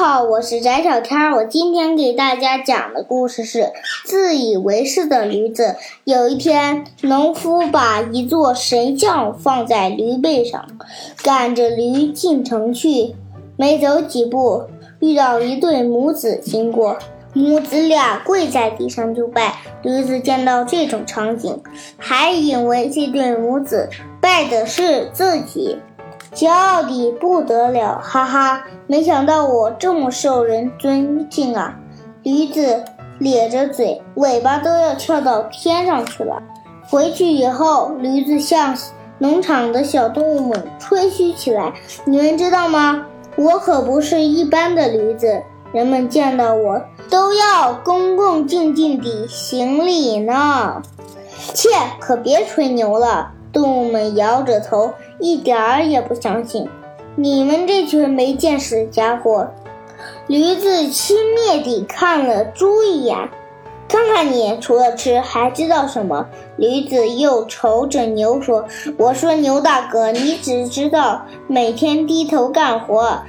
好，我是翟小天。我今天给大家讲的故事是自以为是的驴子。有一天，农夫把一座神像放在驴背上，赶着驴进城去。没走几步，遇到一对母子经过，母子俩跪在地上就拜。驴子见到这种场景，还以为这对母子拜的是自己。骄傲的不得了，哈哈！没想到我这么受人尊敬啊！驴子咧着嘴，尾巴都要翘到天上去了。回去以后，驴子向农场的小动物们吹嘘起来：“你们知道吗？我可不是一般的驴子，人们见到我都要恭恭敬敬地行礼呢。”切，可别吹牛了！动物们摇着头。一点儿也不相信，你们这群没见识的家伙！驴子轻蔑地看了猪一眼，看看你，除了吃还知道什么？驴子又瞅着牛说：“我说牛大哥，你只知道每天低头干活，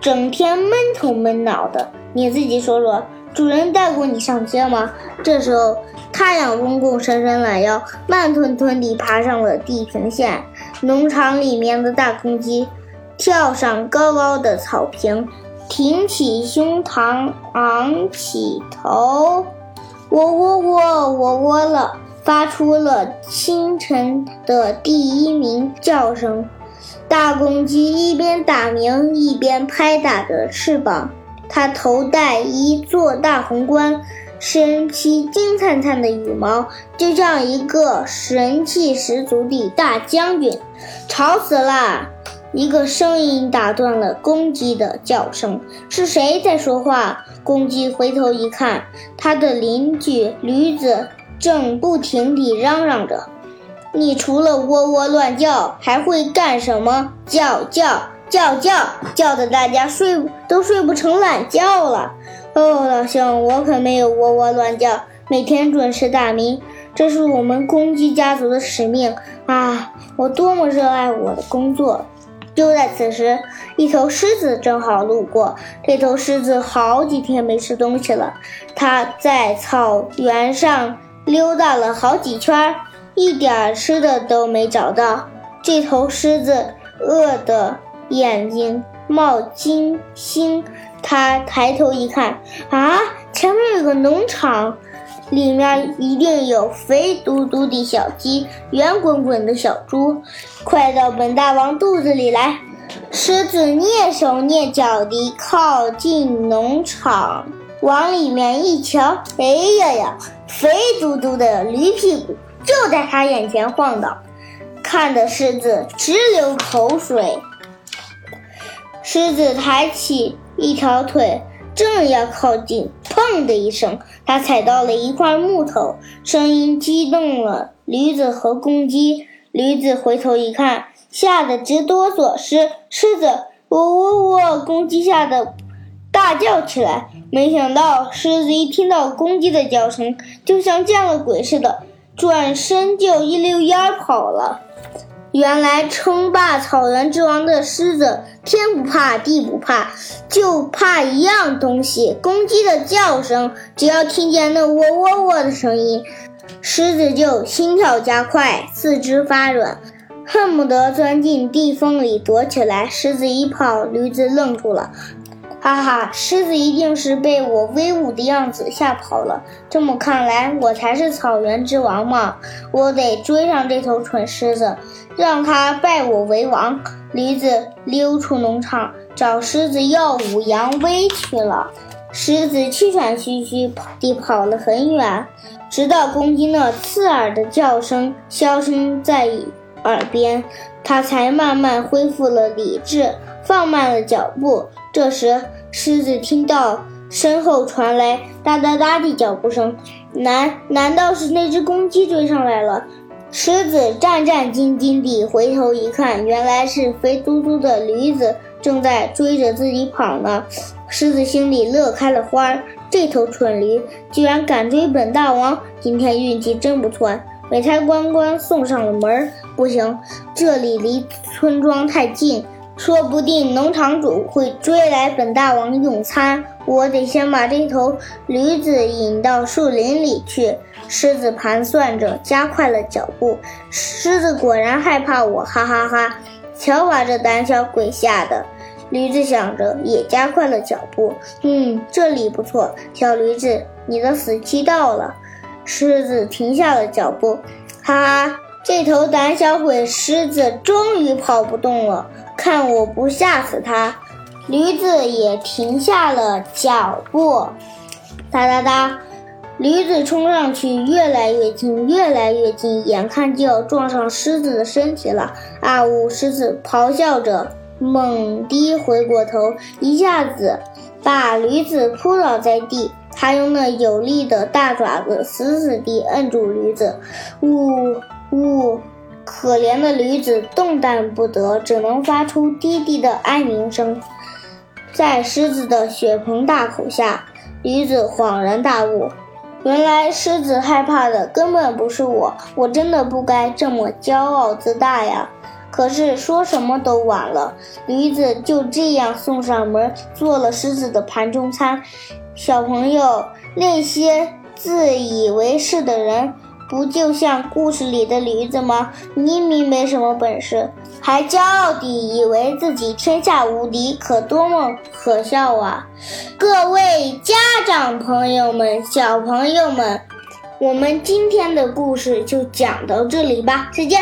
整天闷头闷脑的。你自己说说，主人带过你上街吗？”这时候。太阳公公伸伸懒腰，慢吞吞地爬上了地平线。农场里面的大公鸡跳上高高的草坪，挺起胸膛，昂起头，喔喔喔，喔喔了，发出了清晨的第一鸣叫声。大公鸡一边打鸣，一边拍打着翅膀。它头戴一座大红冠。身披金灿灿的羽毛，就像一个神气十足的大将军。吵死了！一个声音打断了公鸡的叫声。是谁在说话？公鸡回头一看，他的邻居驴子正不停地嚷嚷着：“你除了喔喔乱叫，还会干什么？叫叫叫叫叫的，大家睡都睡不成懒觉了。”哦，老兄，我可没有喔喔乱叫，每天准时打鸣，这是我们公鸡家族的使命啊！我多么热爱我的工作！就在此时，一头狮子正好路过。这头狮子好几天没吃东西了，它在草原上溜达了好几圈，一点吃的都没找到。这头狮子饿得眼睛冒金星。他抬头一看，啊，前面有个农场，里面一定有肥嘟嘟的小鸡，圆滚滚的小猪，快到本大王肚子里来！狮子蹑手蹑脚地靠近农场，往里面一瞧，哎呀呀，肥嘟嘟的驴屁股就在他眼前晃荡，看得狮子直流口水。狮子抬起。一条腿正要靠近，砰的一声，他踩到了一块木头，声音激动了驴子和公鸡。驴子回头一看，吓得直哆嗦。狮狮子喔喔喔，公鸡吓得大叫起来。没想到狮子一听到公鸡的叫声，就像见了鬼似的，转身就一溜烟跑了。原来称霸草原之王的狮子，天不怕地不怕，就怕一样东西——公鸡的叫声。只要听见那喔喔喔的声音，狮子就心跳加快，四肢发软，恨不得钻进地缝里躲起来。狮子一跑，驴子愣住了。哈哈，狮子一定是被我威武的样子吓跑了。这么看来，我才是草原之王嘛！我得追上这头蠢狮子，让他拜我为王。驴子溜出农场，找狮子耀武扬威去了。狮子气喘吁吁地跑了很远，直到公鸡那刺耳的叫声消声在耳边，它才慢慢恢复了理智，放慢了脚步。这时，狮子听到身后传来哒哒哒的脚步声，难难道是那只公鸡追上来了？狮子战战兢兢地回头一看，原来是肥嘟嘟的驴子正在追着自己跑呢。狮子心里乐开了花，这头蠢驴居然敢追本大王，今天运气真不错。美差关关送上了门，不行，这里离村庄太近。说不定农场主会追来本大王用餐，我得先把这头驴子引到树林里去。狮子盘算着，加快了脚步。狮子果然害怕我，哈哈哈！瞧把这胆小鬼吓的。驴子想着，也加快了脚步。嗯，这里不错，小驴子，你的死期到了。狮子停下了脚步，哈哈，这头胆小鬼狮子终于跑不动了。看我不吓死他！驴子也停下了脚步，哒哒哒，驴子冲上去，越来越近，越来越近，眼看就要撞上狮子的身体了！啊呜！狮子咆哮着，猛地回过头，一下子把驴子扑倒在地，还用那有力的大爪子死死地摁住驴子，呜呜！可怜的驴子动弹不得，只能发出低低的哀鸣声。在狮子的血盆大口下，驴子恍然大悟：原来狮子害怕的根本不是我，我真的不该这么骄傲自大呀！可是说什么都晚了，驴子就这样送上门，做了狮子的盘中餐。小朋友，那些自以为是的人。不就像故事里的驴子吗？明明没什么本事，还骄傲地以为自己天下无敌，可多么可笑啊！各位家长朋友们、小朋友们，我们今天的故事就讲到这里吧，再见。